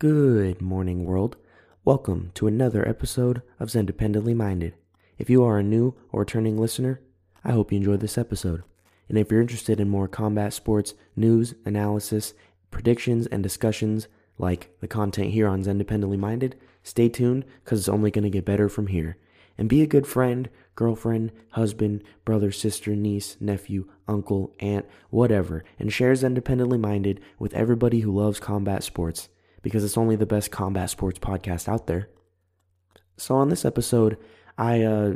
Good morning, world. Welcome to another episode of Zendependently Minded. If you are a new or returning listener, I hope you enjoyed this episode. And if you're interested in more combat sports news, analysis, predictions, and discussions like the content here on Zendependently Minded, stay tuned because it's only going to get better from here. And be a good friend, girlfriend, husband, brother, sister, niece, nephew, uncle, aunt, whatever, and share Zendependently Minded with everybody who loves combat sports because it's only the best combat sports podcast out there. So on this episode, I uh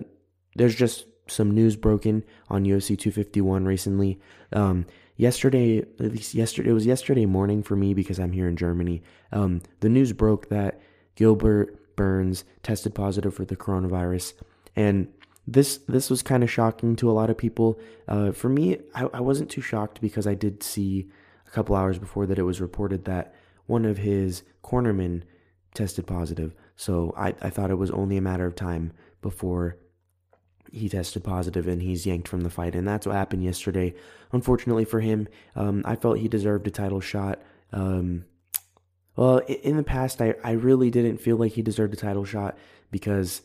there's just some news broken on UFC 251 recently. Um yesterday, at least yesterday it was yesterday morning for me because I'm here in Germany. Um the news broke that Gilbert Burns tested positive for the coronavirus and this this was kind of shocking to a lot of people. Uh, for me, I, I wasn't too shocked because I did see a couple hours before that it was reported that one of his cornermen tested positive. So I, I thought it was only a matter of time before he tested positive and he's yanked from the fight. And that's what happened yesterday. Unfortunately for him, um, I felt he deserved a title shot. Um, well, in the past, I, I really didn't feel like he deserved a title shot because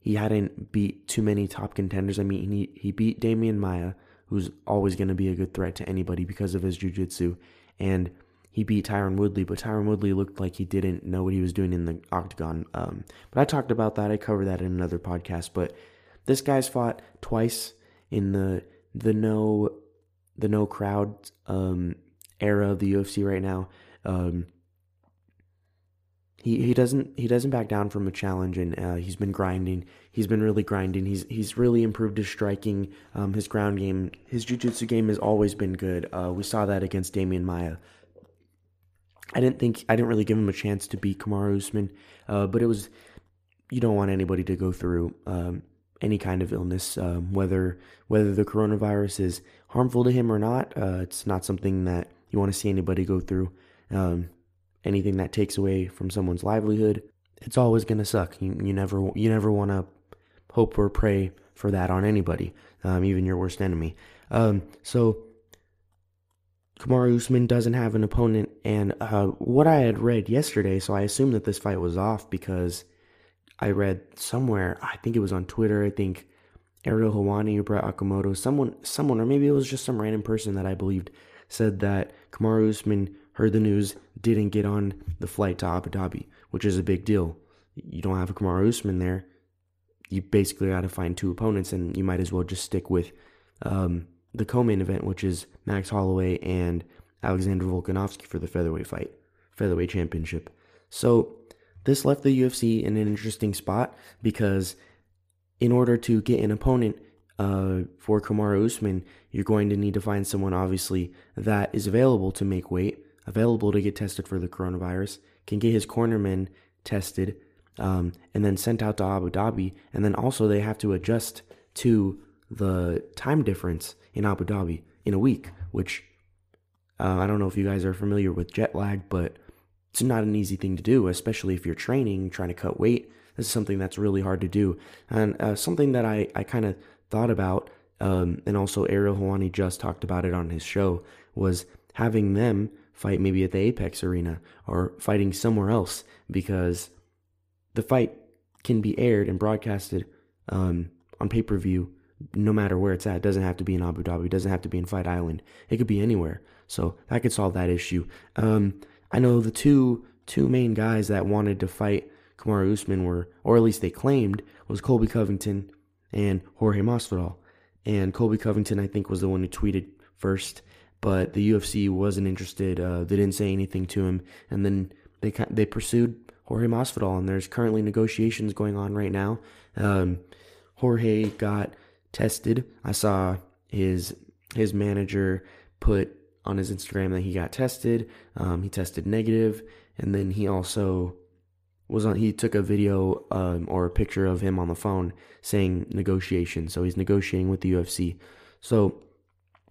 he hadn't beat too many top contenders. I mean, he, he beat Demian Maia, who's always going to be a good threat to anybody because of his jiu-jitsu. And he beat Tyron Woodley, but Tyron Woodley looked like he didn't know what he was doing in the octagon. Um, but I talked about that. I covered that in another podcast. But this guy's fought twice in the the no the no crowd um, era of the UFC right now. Um, he he doesn't he doesn't back down from a challenge, and uh, he's been grinding. He's been really grinding. He's he's really improved his striking, um, his ground game, his jiu-jitsu game has always been good. Uh, we saw that against Demian Maia. I didn't think I didn't really give him a chance to beat Kamaru Usman, uh, but it was you don't want anybody to go through um, any kind of illness, um, whether whether the coronavirus is harmful to him or not. Uh, it's not something that you want to see anybody go through. Um, anything that takes away from someone's livelihood, it's always gonna suck. You, you never you never want to hope or pray for that on anybody, um, even your worst enemy. Um, so Kamaru Usman doesn't have an opponent, and uh, what I had read yesterday, so I assumed that this fight was off because I read somewhere, I think it was on Twitter, I think Ariel Helwani or Brett Okamoto, someone, someone, or maybe it was just some random person that I believed, said that Kamaru Usman heard the news, didn't get on the flight to Abu Dhabi, which is a big deal. You don't have a Kamaru Usman there. You basically got to find two opponents, and you might as well just stick with um, the co-main event, which is Max Holloway and Alexander Volkanovski for the featherweight fight, featherweight championship. So this left the UFC in an interesting spot because in order to get an opponent uh, for Kamaru Usman, you're going to need to find someone obviously that is available to make weight, available to get tested for the coronavirus, can get his cornermen tested, um, and then sent out to Abu Dhabi, and then also they have to adjust to the time difference in Abu Dhabi in a week, which uh, I don't know if you guys are familiar with jet lag, but it's not an easy thing to do, especially if you're training, trying to cut weight. This is something that's really hard to do. And uh, something that I, I kind of thought about, um, and also Ariel Helwani just talked about it on his show, was having them fight maybe at the Apex Arena or fighting somewhere else because the fight can be aired and broadcasted um, on pay per view no matter where it's at. It doesn't have to be in Abu Dhabi. It doesn't have to be in Fight Island. It could be anywhere. So that could solve that issue. Um, I know the two two main guys that wanted to fight Kamaru Usman were, or at least they claimed, was Colby Covington and Jorge Masvidal. And Colby Covington, I think, was the one who tweeted first, but the UFC wasn't interested. Uh, they didn't say anything to him, and then they they pursued Jorge Masvidal, and there's currently negotiations going on right now. Um, Jorge got tested. I saw his his manager put on his Instagram that he got tested. Um, he tested negative, and then he also was on. He took a video um, or a picture of him on the phone saying negotiation. So he's negotiating with the UFC. So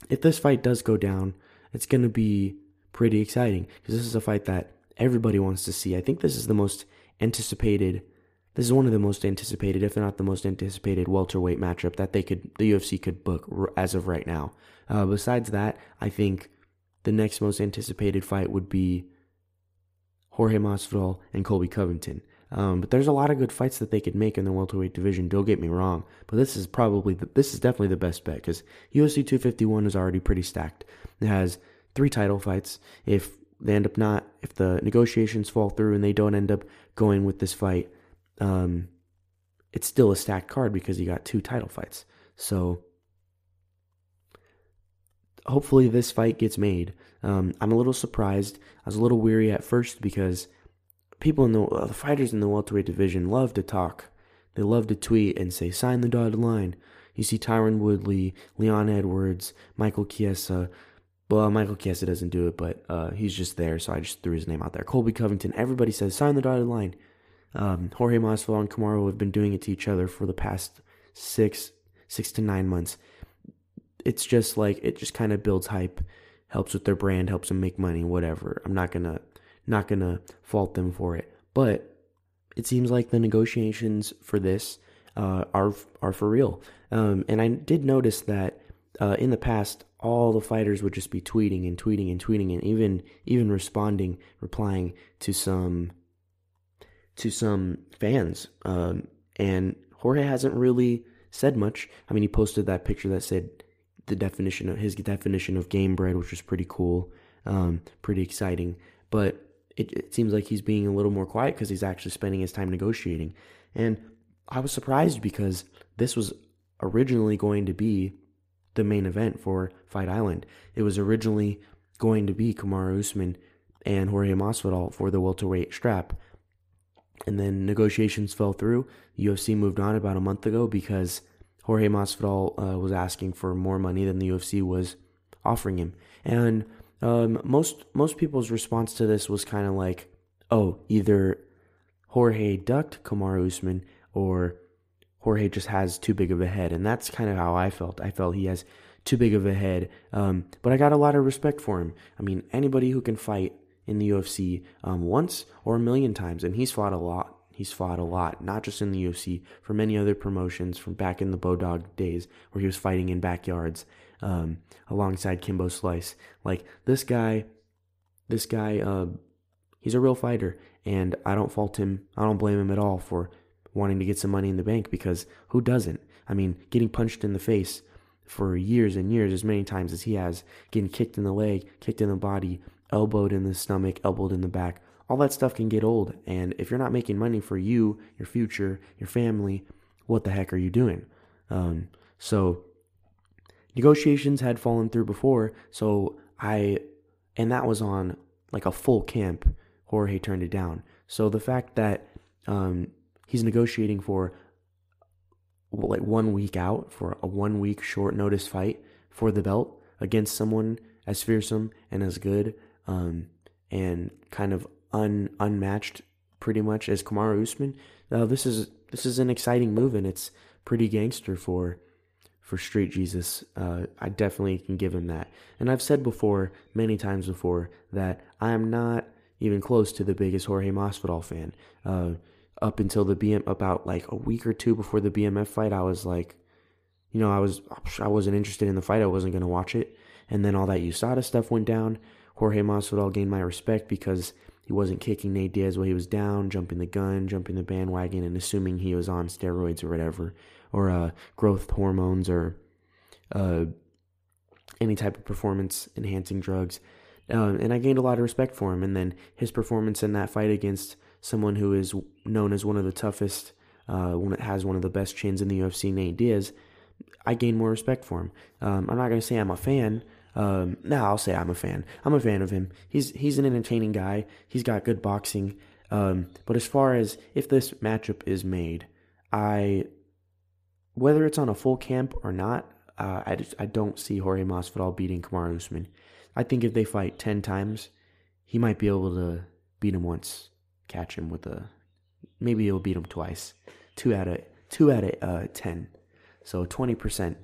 if this fight does go down, it's going to be pretty exciting because this is a fight that everybody wants to see. I think this is the most anticipated this is one of the most anticipated, if not the most anticipated, welterweight matchup that they could, the UFC could book as of right now. Uh, besides that, I think the next most anticipated fight would be Jorge Masvidal, and Colby Covington. Um, but there's a lot of good fights that they could make in the welterweight division. Don't get me wrong, but this is probably the, this is definitely the best bet because UFC 251 is already pretty stacked. It has three title fights. If they end up not, if the negotiations fall through and they don't end up going with this fight, um, it's still a stacked card because you got two title fights. So hopefully this fight gets made. Um, I'm a little surprised. I was a little weary at first because people in the, uh, the fighters in the welterweight division love to talk. They love to tweet and say, sign the dotted line. You see Tyron Woodley, Leon Edwards, Michael Chiesa. Well, Michael Chiesa doesn't do it, but uh, he's just there, so I just threw his name out there. Colby Covington, everybody says, sign the dotted line. Um, Jorge Masvidal and Kamaru have been doing it to each other for the past six, six to nine months. It's just like, it just kind of builds hype, helps with their brand, helps them make money, whatever. I'm not to not to fault them for it. But it seems like the negotiations for this uh, are are for real. Um, and I did notice that uh, in the past, all the fighters would just be tweeting and tweeting and tweeting and even even responding, replying to some to some fans. Um, and Jorge hasn't really said much. I mean, he posted that picture that said the definition of his definition of Gamebred, which was pretty cool, um, pretty exciting. But it, it seems like he's being a little more quiet because he's actually spending his time negotiating. And I was surprised because this was originally going to be the main event for Fight Island. It was originally going to be Kamaru Usman and Jorge Masvidal for the welterweight strap. And then negotiations fell through. UFC moved on about a month ago because Jorge Masvidal uh, was asking for more money than the UFC was offering him. And um, most most people's response to this was kind of like, oh, either Jorge ducked Kamaru Usman or Jorge just has too big of a head, and that's kind of how I felt. I felt he has too big of a head, um, but I got a lot of respect for him. I mean, anybody who can fight in the UFC um, once or a million times, and he's fought a lot. He's fought a lot, not just in the UFC, for many other promotions from back in the Bodog days where he was fighting in backyards um, alongside Kimbo Slice. Like this guy, this guy, uh, he's a real fighter, and I don't fault him. I don't blame him at all for wanting to get some money in the bank because who doesn't? I mean, getting punched in the face for years and years, as many times as he has, getting kicked in the leg, kicked in the body, elbowed in the stomach, elbowed in the back. All that stuff can get old. And if you're not making money for you, your future, your family, what the heck are you doing? Um, so negotiations had fallen through before, so I, and that was on like a full camp. Jorge turned it down. So the fact that um, he's negotiating for like one week out for a one week short notice fight for the belt against someone as fearsome and as good um, and kind of un unmatched pretty much as Kamaru Usman. Uh, this is this is an exciting move and it's pretty gangster for for Street Jesus. Uh, I definitely can give him that. And I've said before, many times before, that I am not even close to the biggest Jorge Masvidal fan. Uh, up until the BM, about like a week or two before the BMF fight, I was like, you know, I was I wasn't interested in the fight. I wasn't going to watch it. And then all that USADA stuff went down. Jorge Masvidal gained my respect because he wasn't kicking Nate Diaz while he was down, jumping the gun, jumping the bandwagon, and assuming he was on steroids or whatever or uh, growth hormones or uh, any type of performance enhancing drugs. Uh, and I gained a lot of respect for him. And then his performance in that fight against someone who is known as one of the toughest, uh, one that has one of the best chins in the UFC, Nate Diaz, I gained more respect for him. Um, I'm not going to say I'm a fan. Um, no, I'll say I'm a fan. I'm a fan of him. He's he's an entertaining guy. He's got good boxing. Um, but as far as if this matchup is made, I whether it's on a full camp or not, uh, I, just, I don't see Jorge Masvidal beating Kamaru Usman. I think if they fight 10 times, he might be able to beat him once, catch him with a, maybe he'll beat him twice. Two out of, two out of uh, 10. So 20%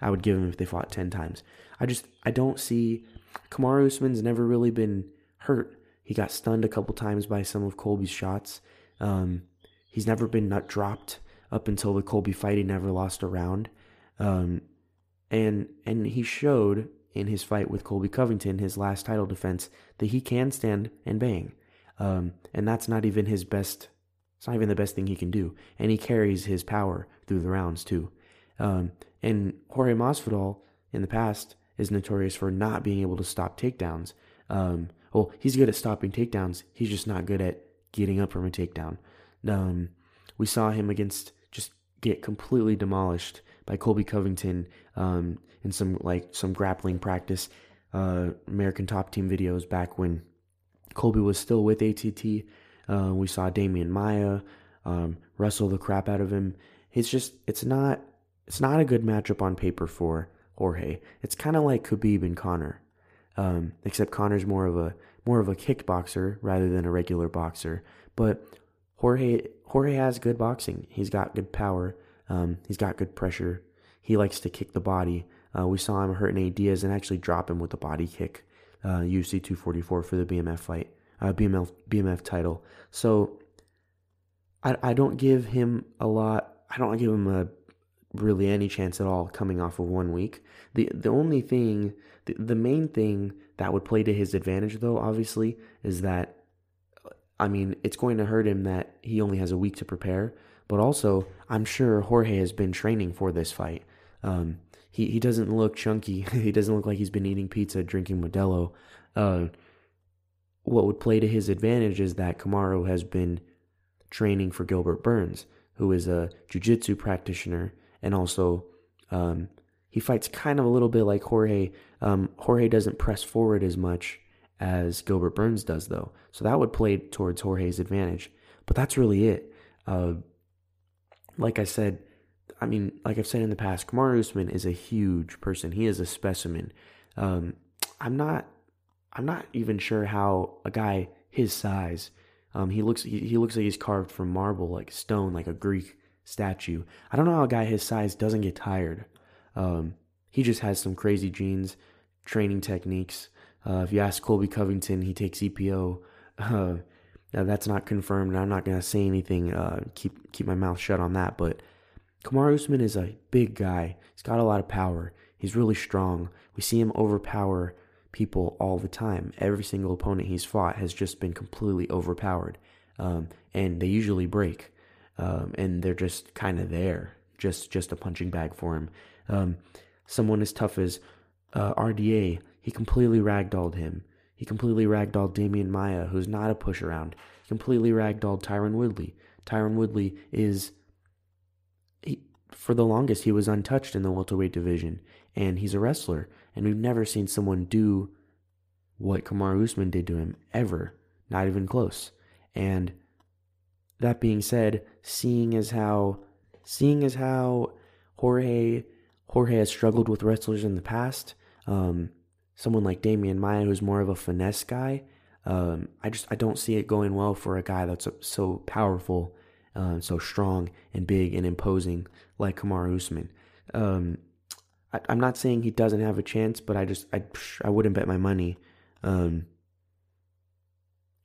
I would give him if they fought 10 times. I just, I don't see, Kamaru Usman's never really been hurt. He got stunned a couple times by some of Colby's shots. Um, he's never been nut dropped up until the Colby fight. He never lost a round, um, and and he showed in his fight with Colby Covington, his last title defense, that he can stand and bang. Um, and that's not even his best. It's not even the best thing he can do. And he carries his power through the rounds too. Um, and Jorge Masvidal in the past is notorious for not being able to stop takedowns. Um, well, he's good at stopping takedowns. He's just not good at getting up from a takedown. Um, we saw him against just get completely demolished by Colby Covington um, in some like some grappling practice, uh, American Top Team videos back when Colby was still with ATT. Uh, we saw Demian Maia um, wrestle the crap out of him. It's just it's not it's not a good matchup on paper for Jorge. It's kind of like Khabib and Conor, um, except Conor's more of a more of a kickboxer rather than a regular boxer. But Jorge Jorge has good boxing. He's got good power. Um, he's got good pressure. He likes to kick the body. Uh, we saw him hurt Nate Diaz and actually drop him with a body kick. Uh, UFC 244 for the BMF fight, uh, BMF BMF title. So I I don't give him a lot. I don't give him a really any chance at all coming off of one week. The the only thing, the, the main thing that would play to his advantage though, obviously, is that I mean, it's going to hurt him that he only has a week to prepare, but also I'm sure Jorge has been training for this fight. Um, he he doesn't look chunky. he doesn't look like he's been eating pizza, drinking Modelo. Uh, what would play to his advantage is that Kamaru has been training for Gilbert Burns, who is a jiu-jitsu practitioner and also um, he fights kind of a little bit like Jorge. Um, Jorge doesn't press forward as much as Gilbert Burns does, though, so that would play towards Jorge's advantage. But that's really it. Uh, like I said, I mean, like I've said in the past, Kamaru Usman is a huge person. He is a specimen. Um, I'm not, I'm not even sure how a guy his size, um, he looks, he, he looks like he's carved from marble, like stone, like a Greek statue. I don't know how a guy his size doesn't get tired. Um, he just has some crazy genes, training techniques. Uh, if you ask Colby Covington, he takes EPO. Uh, that's not confirmed, and I'm not gonna say anything. Uh, keep keep my mouth shut on that. But Kamaru Usman is a big guy. He's got a lot of power. He's really strong. We see him overpower people all the time. Every single opponent he's fought has just been completely overpowered, um, and they usually break um, and they're just kind of there, just just a punching bag for him. Um, someone as tough as uh, RDA, he completely ragdolled him. He completely ragdolled Demian Maia, who's not a push around. Completely ragdolled Tyron Woodley. Tyron Woodley is, he, for the longest, he was untouched in the welterweight division, and he's a wrestler. And we've never seen someone do what Kamaru Usman did to him ever, not even close. And that being said, seeing as how seeing as how Jorge Jorge has struggled with wrestlers in the past, um, someone like Demian Maia who's more of a finesse guy, um, I just I don't see it going well for a guy that's so powerful, uh, so strong and big and imposing like Kamaru Usman. Um, I, am not saying he doesn't have a chance, but I just I I wouldn't bet my money. Um,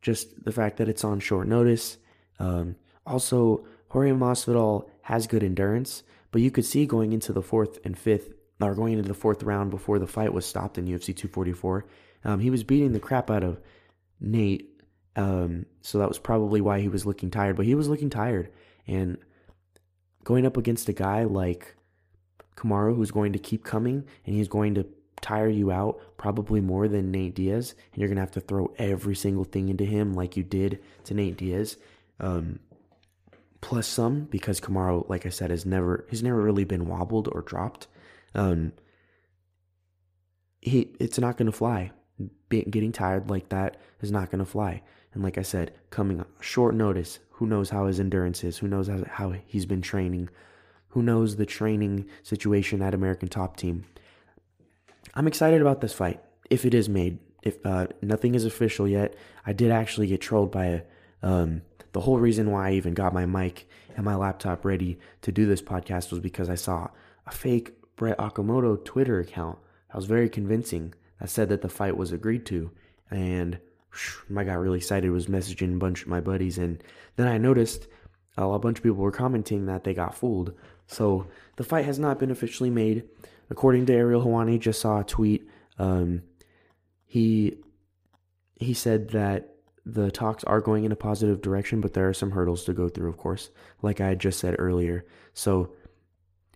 just the fact that it's on short notice um, also, Jorge Masvidal has good endurance, but you could see going into the fourth and fifth, or going into the fourth round before the fight was stopped in UFC 244, um, he was beating the crap out of Nate. Um, so that was probably why he was looking tired, but he was looking tired. And going up against a guy like Kamaru, who's going to keep coming and he's going to tire you out probably more than Nate Diaz, and you're going to have to throw every single thing into him like you did to Nate Diaz. Um, plus some because Kamaru, like I said, has never he's never really been wobbled or dropped. Um, he it's not going to fly. Be, getting tired like that is not going to fly. And like I said, coming short notice, who knows how his endurance is? Who knows how, how he's been training? Who knows the training situation at American Top Team? I'm excited about this fight if it is made. If uh, nothing is official yet, I did actually get trolled by a um, the whole reason why I even got my mic and my laptop ready to do this podcast was because I saw a fake Brett Okamoto Twitter account that was very convincing that said that the fight was agreed to. And I got really excited, was messaging a bunch of my buddies. And then I noticed a bunch of people were commenting that they got fooled. So the fight has not been officially made. According to Ariel Helwani, just saw a tweet. Um, he he said that the talks are going in a positive direction, but there are some hurdles to go through, of course, like I just said earlier. So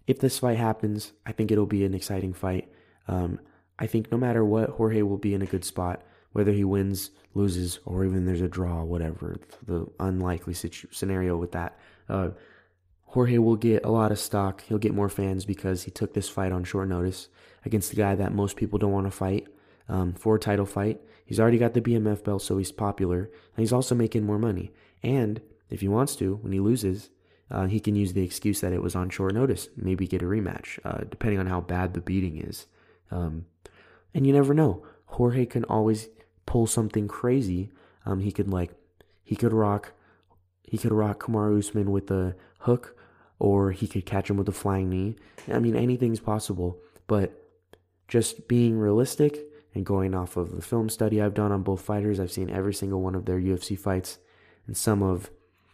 if this fight happens, I think it'll be an exciting fight. Um, I think no matter what, Jorge will be in a good spot, whether he wins, loses, or even there's a draw, whatever the unlikely situ- scenario with that. Uh, Jorge will get a lot of stock. He'll get more fans because he took this fight on short notice against the guy that most people don't want to fight um, for a title fight. He's already got the BMF belt, so he's popular, and he's also making more money. And if he wants to, when he loses, uh, he can use the excuse that it was on short notice, maybe get a rematch, uh, depending on how bad the beating is. Um, and you never know. Jorge can always pull something crazy. Um, he could like, he could rock, he could rock Kamaru Usman with a hook, or he could catch him with a flying knee. I mean, anything's possible. But just being realistic and going off of the film study I've done on both fighters, I've seen every single one of their UFC fights and some of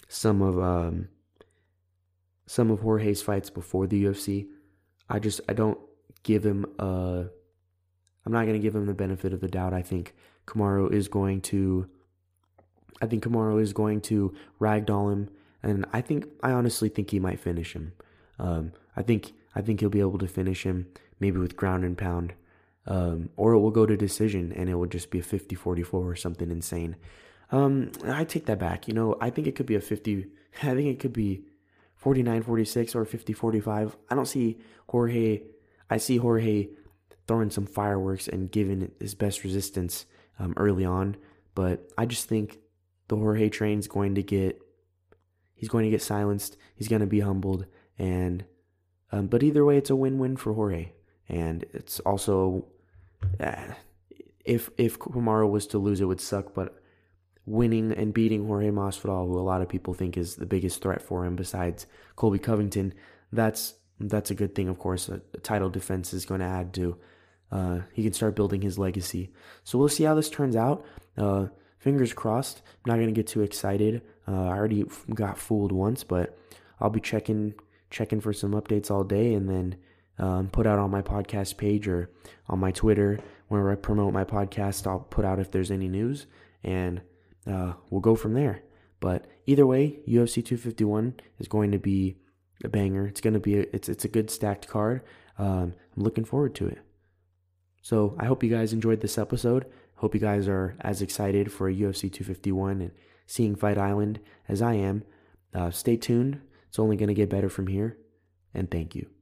some of um, some of Jorge's fights before the UFC. I just I don't give him a I'm not going to give him the benefit of the doubt. I think Kamaru is going to I think Kamaru is going to ragdoll him and I think I honestly think he might finish him. Um, I think I think he'll be able to finish him maybe with ground and pound. Um, or it will go to decision and it will just be a 50-44 or something insane. Um, I take that back. You know, I think it could be a 50 I think it could be 49 46 or 50 45. I don't see Jorge. I see Jorge throwing some fireworks and giving his best resistance um, early on. But I just think the Jorge train's going to get. He's going to get silenced. He's going to be humbled. And. Um, but either way, it's a win win for Jorge. And it's also. Uh, if if Kamaru was to lose, it would suck. But winning and beating Jorge Masvidal, who a lot of people think is the biggest threat for him besides Colby Covington, that's that's a good thing. Of course, a, a title defense is going to add to. Uh, he can start building his legacy. So we'll see how this turns out. Uh, fingers crossed. I'm not going to get too excited. Uh, I already got fooled once, but I'll be checking checking for some updates all day, and then um, put out on my podcast page or on my Twitter whenever I promote my podcast. I'll put out if there's any news, and uh, we'll go from there. But either way, UFC 251 is going to be a banger. It's going to be a, it's it's a good stacked card. Um, I'm looking forward to it. So I hope you guys enjoyed this episode. Hope you guys are as excited for UFC 251 and seeing Fight Island as I am. Uh, stay tuned. It's only going to get better from here. And thank you.